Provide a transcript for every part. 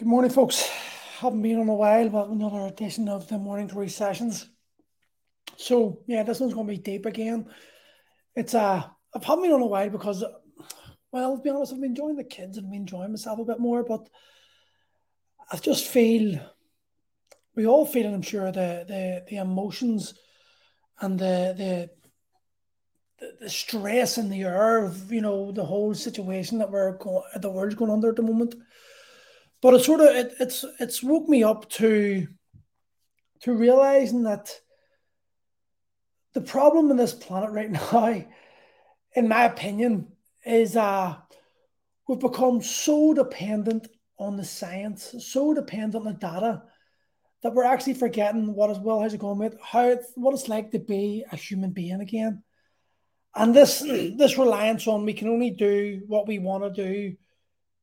Good morning, folks. Haven't been on a while, but another edition of the morning three sessions. So yeah, this one's going to be deep again. It's uh, I've haven't been on a while because, well, to be honest, I've been enjoying the kids and been enjoying myself a bit more. But I just feel we all feel, I'm sure the the the emotions and the the the stress in the air of you know the whole situation that we're going, the world's going under at the moment. But it sort of it, it's it's woke me up to to realizing that the problem in this planet right now, in my opinion, is uh we've become so dependent on the science, so dependent on the data that we're actually forgetting what is well, how's it going with how it's what it's like to be a human being again. And this this reliance on we can only do what we want to do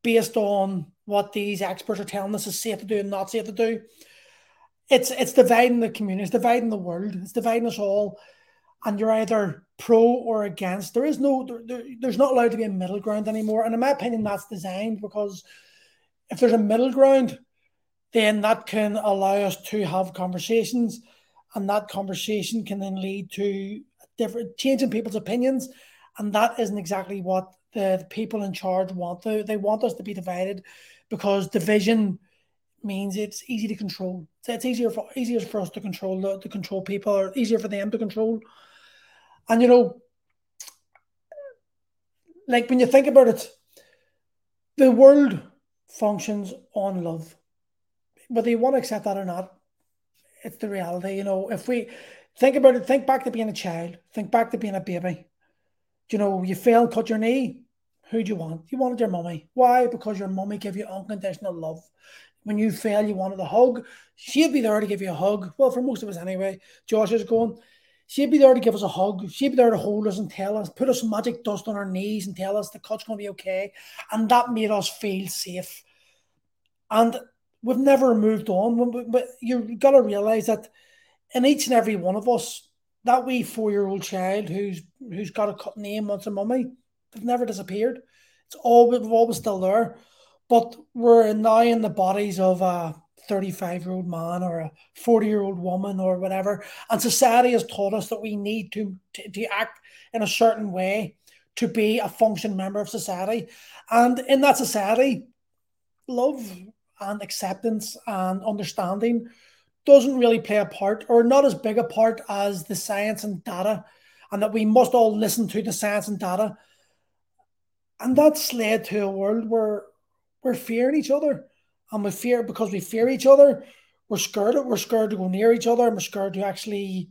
based on what these experts are telling us is safe to do and not safe to do. It's it's dividing the community, it's dividing the world, it's dividing us all. And you're either pro or against. There is no there, there, there's not allowed to be a middle ground anymore. And in my opinion, that's designed because if there's a middle ground, then that can allow us to have conversations, and that conversation can then lead to different changing people's opinions, and that isn't exactly what the, the people in charge want. They, they want us to be divided because division means it's easy to control. So it's easier for easier for us to control the, to control people, or easier for them to control. And you know, like when you think about it, the world functions on love. Whether you want to accept that or not, it's the reality. You know, if we think about it, think back to being a child, think back to being a baby. You know, you fail, cut your knee. Who do you want? You wanted your mummy. Why? Because your mummy gave you unconditional love. When you fail, you wanted a hug. She'd be there to give you a hug. Well, for most of us anyway. Josh is going. She'd be there to give us a hug. She'd be there to hold us and tell us, put us magic dust on our knees and tell us the cut's going to be okay. And that made us feel safe. And we've never moved on. But you've got to realize that in each and every one of us, that wee four-year-old child who's who's got a cut name wants a mummy, they've never disappeared. It's always always still there. But we're now in the bodies of a 35 year old man or a 40 year old woman or whatever. And society has taught us that we need to, to, to act in a certain way to be a function member of society. And in that society, love and acceptance and understanding doesn't really play a part or not as big a part as the science and data, and that we must all listen to the science and data. And that's led to a world where we're fearing each other. And we fear because we fear each other, we're scared we're scared to go near each other, and we're scared to actually,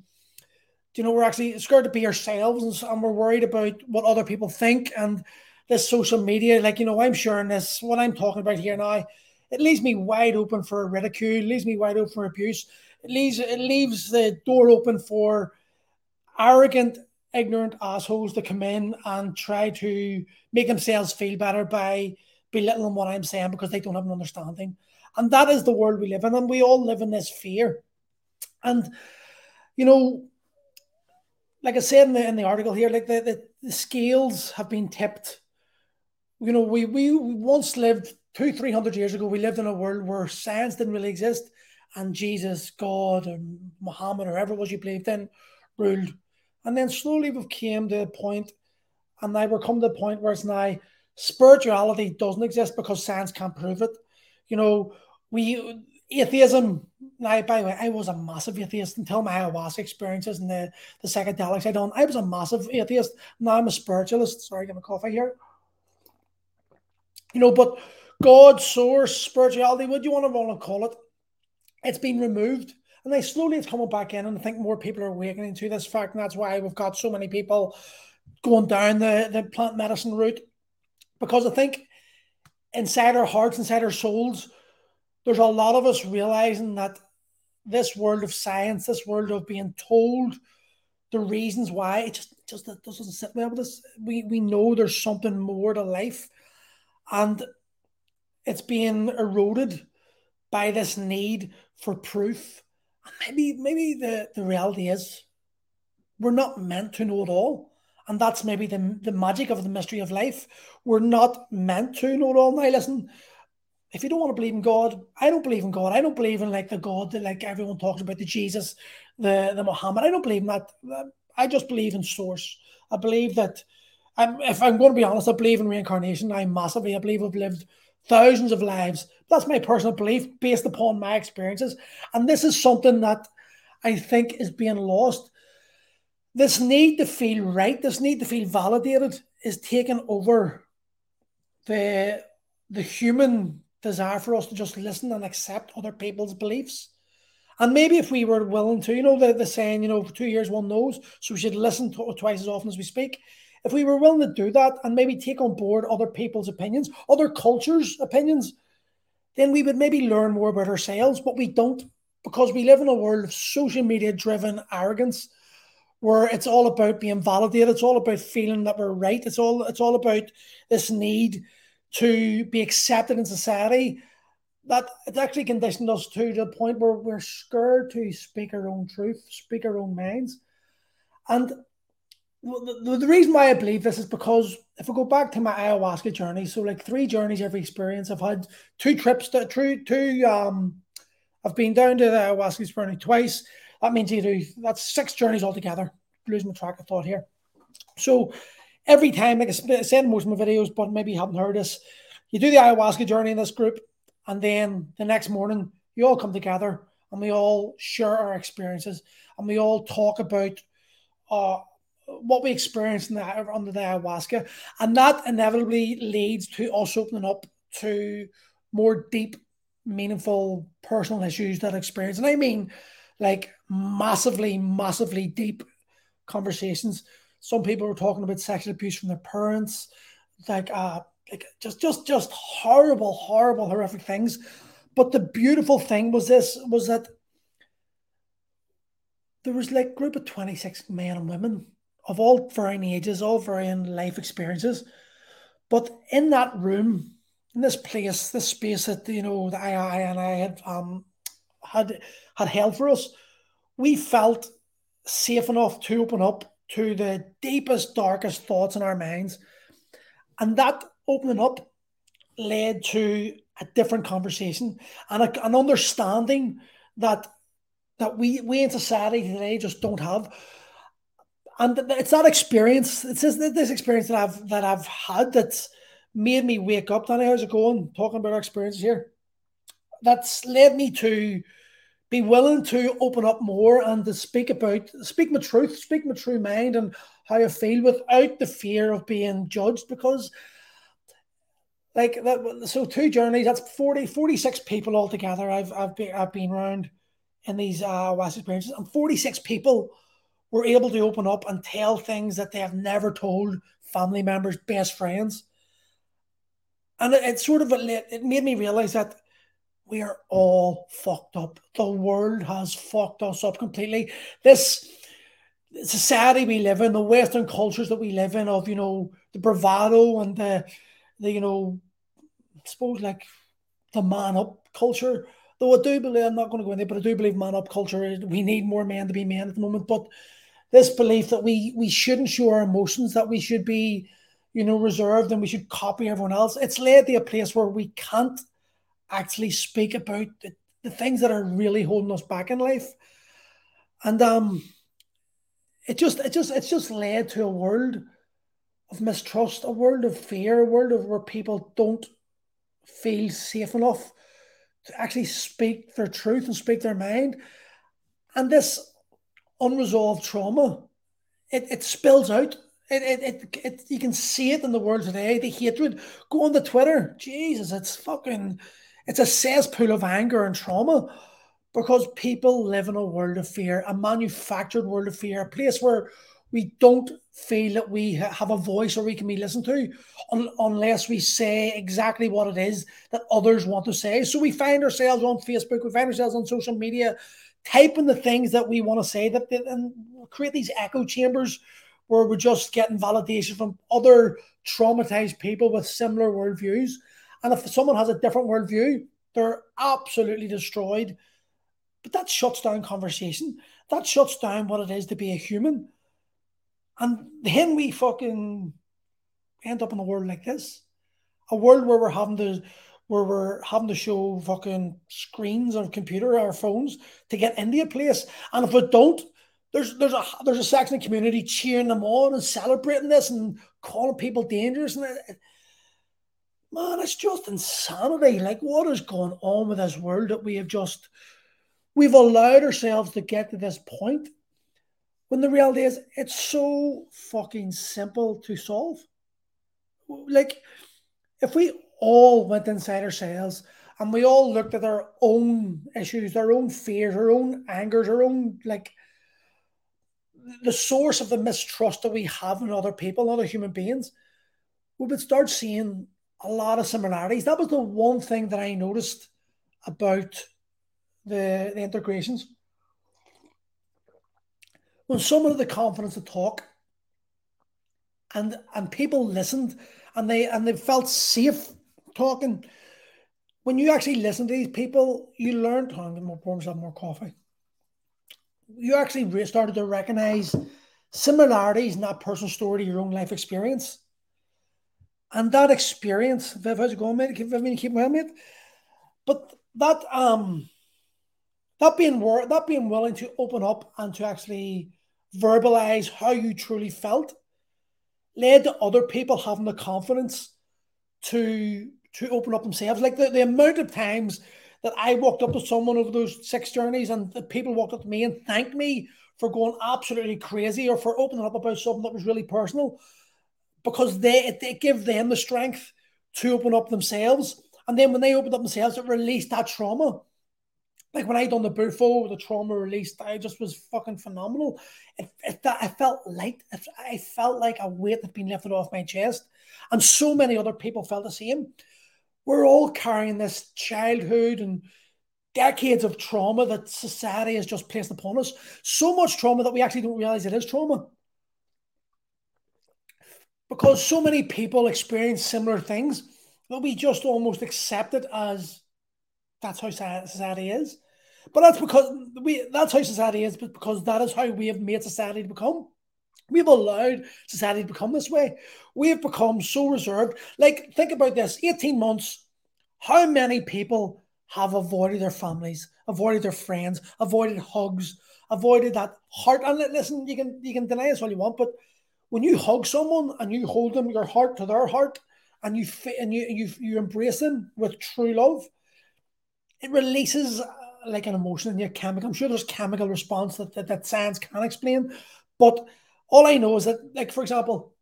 you know, we're actually scared to be ourselves, and, and we're worried about what other people think. And this social media, like you know, I'm sharing this, what I'm talking about here now, it leaves me wide open for ridicule, it leaves me wide open for abuse, it leaves it leaves the door open for arrogant, ignorant assholes to come in and try to make themselves feel better by belittling what I'm saying because they don't have an understanding. And that is the world we live in, and we all live in this fear. And you know, like I said in the in the article here, like the, the, the scales have been tipped. You know, we we once lived two, three hundred years ago, we lived in a world where science didn't really exist, and Jesus, God, or Muhammad, or whoever it was you believed in, ruled. And then slowly we've came to a point, and now we're come to the point where it's now spirituality doesn't exist because science can't prove it. You know, we atheism. Now, by the way, I was a massive atheist until my ayahuasca experiences and the, the psychedelics I done. I was a massive atheist. Now I'm a spiritualist. Sorry, get my coffee here. You know, but God, source, spirituality, what do you want to call it? It's been removed. And they slowly it's coming back in, and I think more people are awakening to this fact, and that's why we've got so many people going down the, the plant medicine route because I think inside our hearts, inside our souls, there's a lot of us realizing that this world of science, this world of being told the reasons why, it just just it doesn't sit well with us. We we know there's something more to life, and it's being eroded by this need for proof. Maybe maybe the, the reality is we're not meant to know it all. And that's maybe the, the magic of the mystery of life. We're not meant to know it all. Now, listen, if you don't want to believe in God, I don't believe in God. I don't believe in like the God that like everyone talks about, the Jesus, the the Muhammad. I don't believe in that. I just believe in source. I believe that I'm, if I'm going to be honest, I believe in reincarnation. I massively, I believe I've lived thousands of lives. That's my personal belief based upon my experiences. And this is something that I think is being lost. This need to feel right, this need to feel validated is taking over the the human desire for us to just listen and accept other people's beliefs. And maybe if we were willing to, you know, the, the saying, you know, for two years one knows, so we should listen to twice as often as we speak. If we were willing to do that and maybe take on board other people's opinions, other cultures' opinions, then we would maybe learn more about ourselves, but we don't because we live in a world of social media driven arrogance where it's all about being validated, it's all about feeling that we're right, it's all it's all about this need to be accepted in society. That it's actually conditioned us to the point where we're scared to speak our own truth, speak our own minds. And the, the, reason why I believe this is because if I go back to my ayahuasca journey, so like three journeys every experience, I've had two trips to two, two um I've been down to the ayahuasca journey twice. That means you do that's six journeys altogether. Losing my track of thought here. So every time, like I said most of my videos, but maybe you haven't heard this, you do the ayahuasca journey in this group, and then the next morning you all come together and we all share our experiences and we all talk about uh, what we experienced in the, under the ayahuasca, and that inevitably leads to us opening up to more deep, meaningful personal issues that experience, and I mean like massively, massively deep conversations some people were talking about sexual abuse from their parents, like uh, like just just just horrible, horrible, horrific things. But the beautiful thing was this was that there was like a group of 26 men and women of all varying ages, all varying life experiences. But in that room, in this place, this space that you know the I and I had um had had held for us, we felt safe enough to open up to the deepest, darkest thoughts in our minds. And that opening up led to a different conversation and a, an understanding that that we we in society today just don't have. And it's that experience, it's this, this experience that I've that I've had that's made me wake up. Danny, how's it going? Talking about our experiences here. That's led me to be willing to open up more and to speak about speak my truth, speak my true mind and how I feel without the fear of being judged because like that so two journeys that's 40 46 people altogether I've I've been I've been around in these uh West experiences and 46 people were able to open up and tell things that they have never told family members, best friends. And it, it sort of it made me realize that we are all fucked up. The world has fucked us up completely. This society we live in, the Western cultures that we live in, of you know the bravado and the the you know, I suppose like the man up culture. Though I do believe I'm not going to go in there, but I do believe man up culture. We need more men to be men at the moment. But this belief that we we shouldn't show our emotions, that we should be, you know, reserved and we should copy everyone else. It's led to a place where we can't actually speak about the, the things that are really holding us back in life. And um it just it just it's just led to a world of mistrust, a world of fear, a world of where people don't feel safe enough to actually speak their truth and speak their mind. And this unresolved trauma, it, it spills out. It, it, it, it, you can see it in the world today. The hatred. Go on the Twitter. Jesus, it's fucking it's a cesspool of anger and trauma because people live in a world of fear, a manufactured world of fear, a place where we don't feel that we have a voice or we can be listened to un- unless we say exactly what it is that others want to say. So we find ourselves on Facebook, we find ourselves on social media, typing the things that we want to say that and create these echo chambers where we're just getting validation from other traumatized people with similar worldviews. And if someone has a different worldview, they're absolutely destroyed. But that shuts down conversation. That shuts down what it is to be a human. And then we fucking end up in a world like this. A world where we're having to where we're having to show fucking screens on computer or phones to get into a place. And if we don't, there's there's a there's a section of community cheering them on and celebrating this and calling people dangerous. And it, man, it's just insanity. Like what is going on with this world that we have just we've allowed ourselves to get to this point when the reality is it's so fucking simple to solve. Like if we all went inside ourselves and we all looked at our own issues, our own fears, our own angers, our own like the source of the mistrust that we have in other people, other human beings, we would start seeing a lot of similarities. That was the one thing that I noticed about the, the integrations. When someone had the confidence to talk and and people listened and they and they felt safe talking. When you actually listen to these people, you learn to get more pour myself more coffee. You actually started to recognize similarities in that personal story to your own life experience. And that experience, Viv, how's it going, mate? Keep, I keep well, mate. But that um that being that being willing to open up and to actually verbalize how you truly felt led to other people having the confidence to to open up themselves. Like the, the amount of times that I walked up to someone over those six journeys and the people walked up to me and thanked me for going absolutely crazy or for opening up about something that was really personal because they they give them the strength to open up themselves. And then when they opened up themselves, it released that trauma. Like when I done the Bufo, the trauma released, I just was fucking phenomenal. It, it, I felt light. I felt like a weight had been lifted off my chest. And so many other people felt the same. We're all carrying this childhood and decades of trauma that society has just placed upon us. So much trauma that we actually don't realize it is trauma. Because so many people experience similar things that we just almost accept it as that's how society is. But that's because we that's how society is, but because that is how we have made society to become. We've allowed society to become this way. We've become so reserved. Like, think about this 18 months. How many people have avoided their families, avoided their friends, avoided hugs, avoided that heart? And listen, you can you can deny us all you want, but when you hug someone and you hold them, your heart to their heart, and you and you you, you embrace them with true love, it releases uh, like an emotion in your chemical. I'm sure there's chemical response that, that, that science can't explain. But all I know is that, like, for example,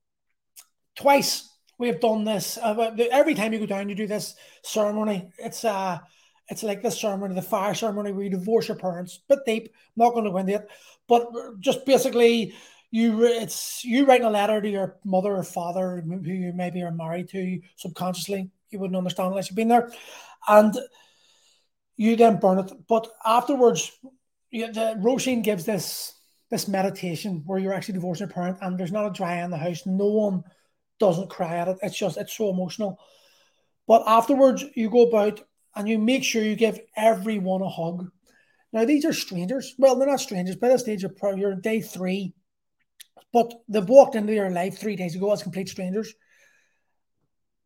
twice we have done this. Uh, every time you go down, you do this ceremony. It's uh it's like this ceremony, the fire ceremony where you divorce your parents. Bit deep, not going to go into it. But just basically you it's you writing a letter to your mother or father who you maybe are married to subconsciously. You wouldn't understand unless you've been there. And you then burn it. But afterwards, you, the Roisin gives this this meditation where you're actually divorcing a parent and there's not a dry eye in the house. No one doesn't cry at it. It's just it's so emotional. But afterwards, you go about and you make sure you give everyone a hug. Now these are strangers. Well, they're not strangers. By this stage, you're, you're day three, but they've walked into your life three days ago as complete strangers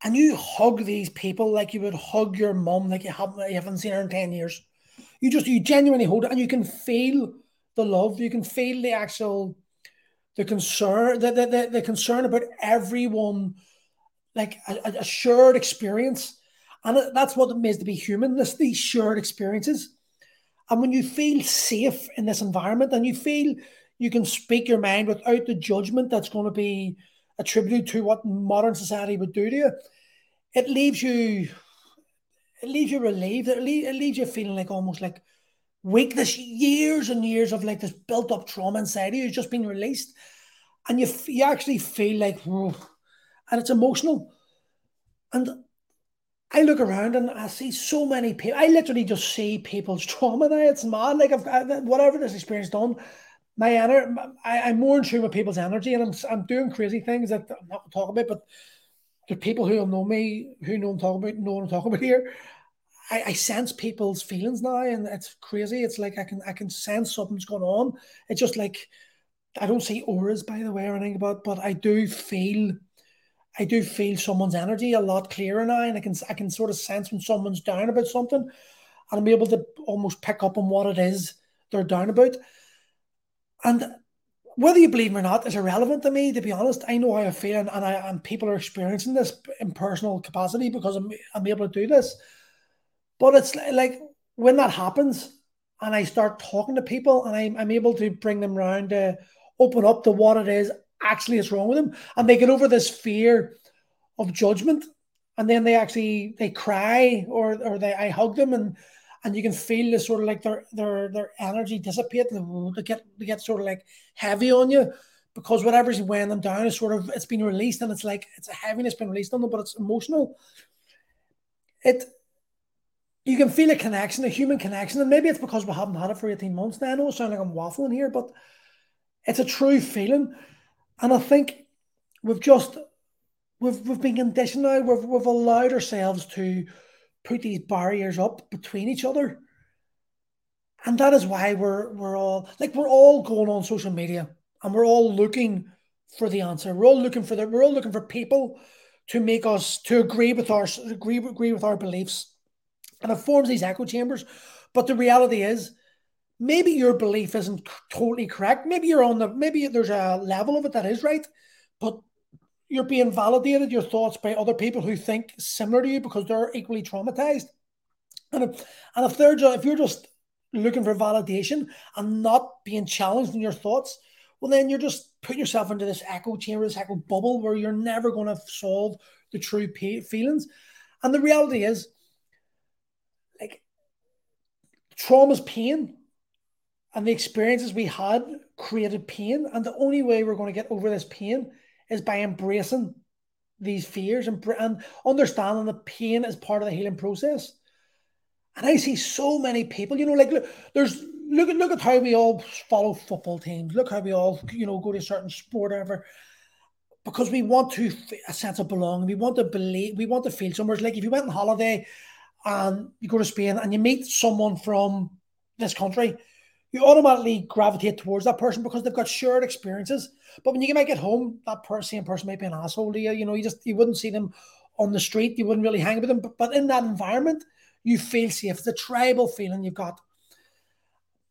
and you hug these people like you would hug your mum, like you haven't, you haven't seen her in 10 years. You just, you genuinely hold it and you can feel the love. You can feel the actual, the concern, the, the, the, concern about everyone, like a, a shared experience. And that's what it means to be human, this, these shared experiences. And when you feel safe in this environment and you feel you can speak your mind without the judgment that's going to be attributed to what modern society would do to you, it leaves you it leaves you relieved. It, it leaves you feeling like almost like weakness, years and years of like this built up trauma inside you has just been released. And you, you actually feel like, Whoa. and it's emotional. And I look around and I see so many people. I literally just see people's trauma now. It's mad. Like, I've, whatever this experience done, my energy, I, am more in tune with people's energy, and I'm I'm doing crazy things that I'm not talking about. But the people who know me, who know I'm talking about, know what I'm talking about here. I, I sense people's feelings now, and it's crazy. It's like I can I can sense something's going on. It's just like I don't see auras, by the way, or anything about, but I do feel I do feel someone's energy a lot clearer now, and I can I can sort of sense when someone's down about something, and I'm able to almost pick up on what it is they're down about. And whether you believe me or not is irrelevant to me. To be honest, I know how I feel, and, and I and people are experiencing this in personal capacity because I'm I'm able to do this. But it's like when that happens, and I start talking to people, and I'm I'm able to bring them around to open up to what it is actually is wrong with them, and they get over this fear of judgment, and then they actually they cry or or they I hug them and and you can feel the sort of like their their their energy dissipate they get they get sort of like heavy on you because whatever's weighing them down is sort of it's been released and it's like it's a heaviness been released on them, but it's emotional. It you can feel a connection, a human connection, and maybe it's because we haven't had it for 18 months now. I know it sounds like I'm waffling here, but it's a true feeling. And I think we've just we've we've been conditioned now, we've we've allowed ourselves to put these barriers up between each other. And that is why we're we're all like we're all going on social media and we're all looking for the answer. We're all looking for the we're all looking for people to make us to agree with our agree agree with our beliefs. And it forms these echo chambers. But the reality is maybe your belief isn't totally correct. Maybe you're on the maybe there's a level of it that is right, but you're being validated your thoughts by other people who think similar to you because they're equally traumatized. And if, and if they're just, if you're just looking for validation and not being challenged in your thoughts, well, then you're just putting yourself into this echo chamber, this echo bubble where you're never going to solve the true feelings. And the reality is, like, trauma's pain and the experiences we had created pain. And the only way we're going to get over this pain is by embracing these fears and, and understanding that pain is part of the healing process. And I see so many people, you know, like look, there's look at look at how we all follow football teams. Look how we all, you know, go to a certain sport, ever, because we want to a sense of belonging. We want to believe. We want to feel somewhere. It's like if you went on holiday and you go to Spain and you meet someone from this country, you automatically gravitate towards that person because they've got shared experiences. But when you might get home, that person, same person might be an asshole to you. You know, you just you wouldn't see them on the street. You wouldn't really hang with them. But, but in that environment, you feel safe. A tribal feeling you've got.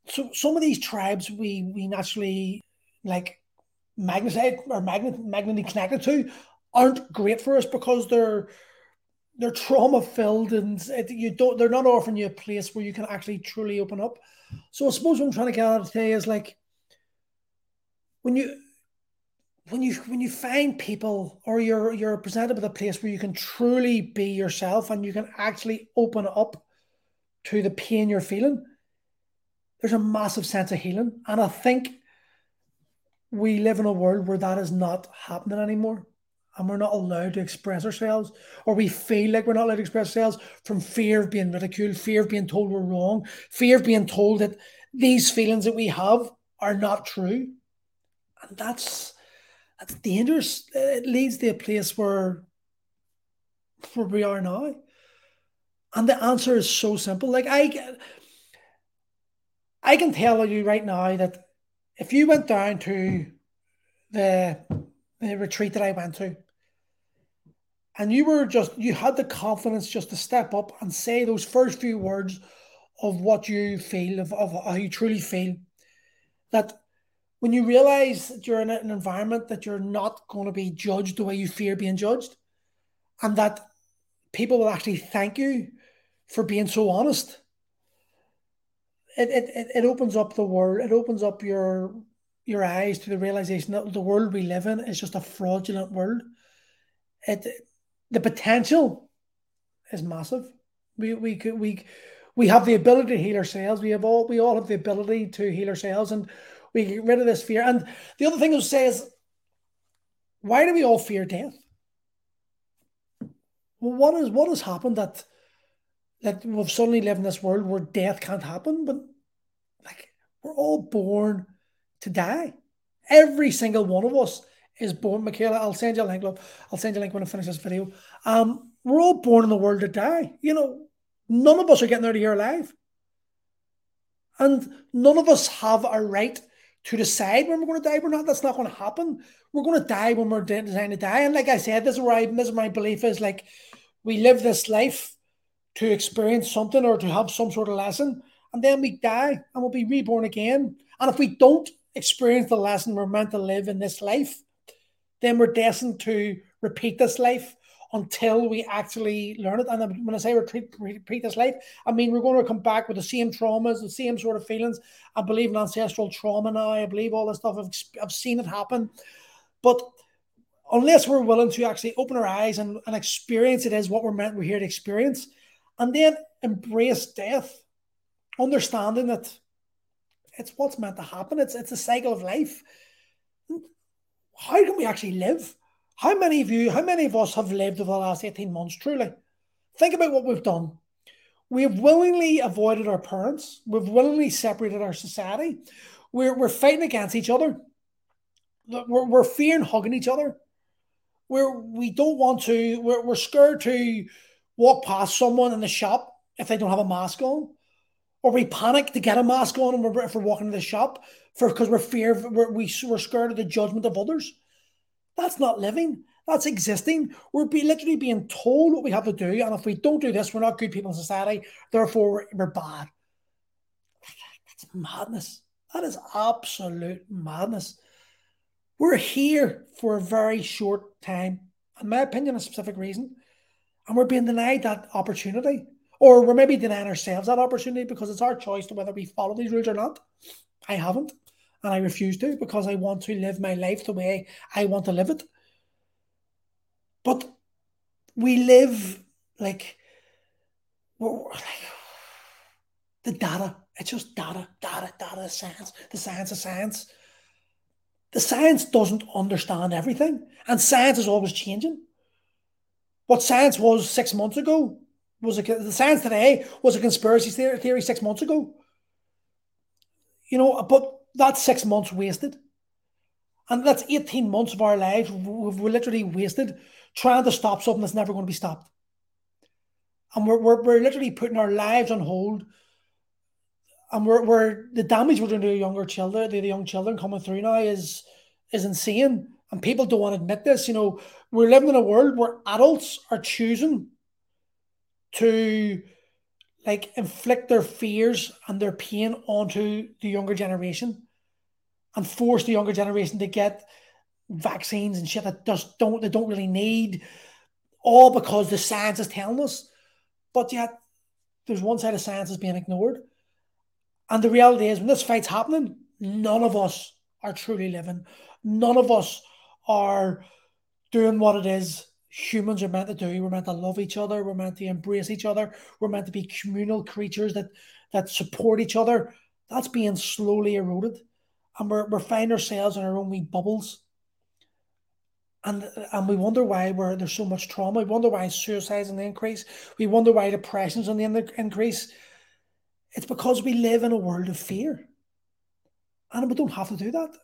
So some of these tribes we we naturally like magnetite or magnet magnetically connected to aren't great for us because they're they're trauma filled and you don't they're not offering you a place where you can actually truly open up. So I suppose what I'm trying to get at today is like when you when you when you find people or you're you're presented with a place where you can truly be yourself and you can actually open up to the pain you're feeling, there's a massive sense of healing. And I think we live in a world where that is not happening anymore. And we're not allowed to express ourselves, or we feel like we're not allowed to express ourselves from fear of being ridiculed, fear of being told we're wrong, fear of being told that these feelings that we have are not true. And that's that's dangerous. It leads to a place where where we are now. And the answer is so simple. Like I I can tell you right now that if you went down to the the retreat that I went to, and you were just you had the confidence just to step up and say those first few words of what you feel, of, of how you truly feel, that when you realize that you're in an environment that you're not going to be judged the way you fear being judged, and that people will actually thank you for being so honest, it, it, it opens up the world, it opens up your your eyes to the realization that the world we live in is just a fraudulent world. It the potential is massive. We we could we we have the ability to heal ourselves. We have all we all have the ability to heal ourselves and we get rid of this fear. And the other thing I'll say is, why do we all fear death? Well, what is what has happened that that we've suddenly lived in this world where death can't happen? But like we're all born to die. Every single one of us is born. Michaela, I'll send you a link. Love. I'll send you a link when I finish this video. Um, we're all born in the world to die. You know, none of us are getting out of here alive. And none of us have a right to decide when we're going to die. We're not. That's not going to happen. We're going to die when we're designed to die. And like I said, this is where I, this is my belief is like we live this life to experience something or to have some sort of lesson, and then we die and we'll be reborn again. And if we don't experience the lesson we're meant to live in this life, then we're destined to repeat this life until we actually learn it. And when I say repeat, repeat this life, I mean we're going to come back with the same traumas, the same sort of feelings. I believe in ancestral trauma now. I believe all this stuff. I've, I've seen it happen. But unless we're willing to actually open our eyes and, and experience it as what we're meant, we're here to experience, and then embrace death, understanding that it's what's meant to happen. It's it's a cycle of life. How can we actually live? How many of you, how many of us have lived over the last 18 months truly? Think about what we've done. We've willingly avoided our parents. We've willingly separated our society. We're, we're fighting against each other. We're, we're fearing hugging each other. We're, we don't want to, we're, we're scared to walk past someone in the shop if they don't have a mask on. Or we panic to get a mask on and we're, if we're walking to the shop for because we're fear we're, we, we're scared of the judgment of others. That's not living. That's existing. We're be, literally being told what we have to do. And if we don't do this, we're not good people in society. Therefore, we're, we're bad. That's madness. That is absolute madness. We're here for a very short time, in my opinion, a specific reason. And we're being denied that opportunity. Or we're maybe denying ourselves that opportunity because it's our choice to whether we follow these rules or not. I haven't and I refuse to because I want to live my life the way I want to live it. But we live like, like the data. It's just data, data, data, science, the science of science. The science doesn't understand everything, and science is always changing. What science was six months ago was a, the science today was a conspiracy theory six months ago. You know, but that's six months wasted. And that's 18 months of our lives we've literally wasted trying to stop something that's never going to be stopped. And we're, we're, we're literally putting our lives on hold. And we're, we're the damage we're doing to the younger children, the, the young children coming through now is is insane. And people don't want to admit this. You know, we're living in a world where adults are choosing to like inflict their fears and their pain onto the younger generation and force the younger generation to get vaccines and shit that just don't they don't really need, all because the science is telling us. But yet, there's one side of science is being ignored, and the reality is when this fight's happening, none of us are truly living. None of us are doing what it is humans are meant to do. We're meant to love each other. We're meant to embrace each other. We're meant to be communal creatures that that support each other. That's being slowly eroded and we're, we're finding ourselves in our own wee bubbles. And, and we wonder why we're, there's so much trauma. We wonder why suicide's on the increase. We wonder why depression's on the increase. It's because we live in a world of fear. And we don't have to do that.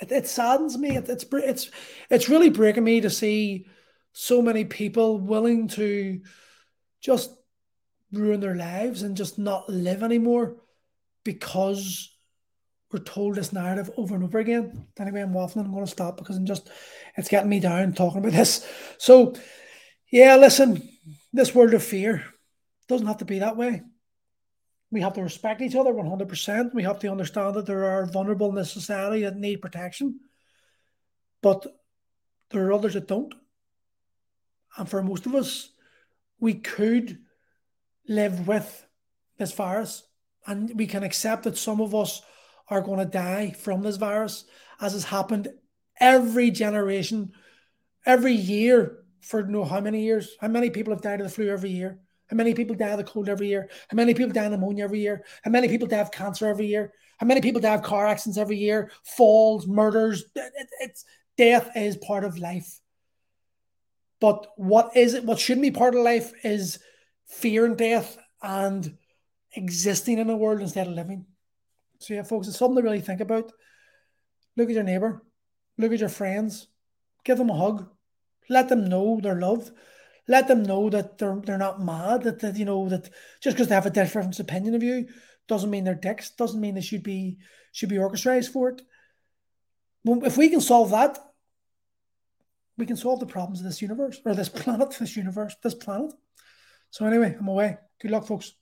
It, it saddens me. It, it's it's it's really breaking me to see so many people willing to just ruin their lives and just not live anymore because we're told this narrative over and over again. Anyway, I'm waffling. I'm going to stop because I'm just, it's getting me down talking about this. So, yeah, listen, this world of fear doesn't have to be that way. We have to respect each other 100%. We have to understand that there are vulnerable in this society that need protection, but there are others that don't. And for most of us, we could live with this virus and we can accept that some of us are going to die from this virus, as has happened every generation, every year for you know how many years? How many people have died of the flu every year? How many people die of the cold every year? How many people die of pneumonia every year? How many people die of cancer every year? How many people die of car accidents every year? Falls, murders. It's death is part of life. But what is it? What shouldn't be part of life is fear and death and existing in a world instead of living. So yeah, folks, it's something to really think about. Look at your neighbor, look at your friends, give them a hug, let them know they're loved, let them know that they're they're not mad, that, that you know that just because they have a different opinion of you doesn't mean they're dicks. Doesn't mean they should be should be orchestrated for it. If we can solve that, we can solve the problems of this universe or this planet, this universe, this planet. So anyway, I'm away. Good luck, folks.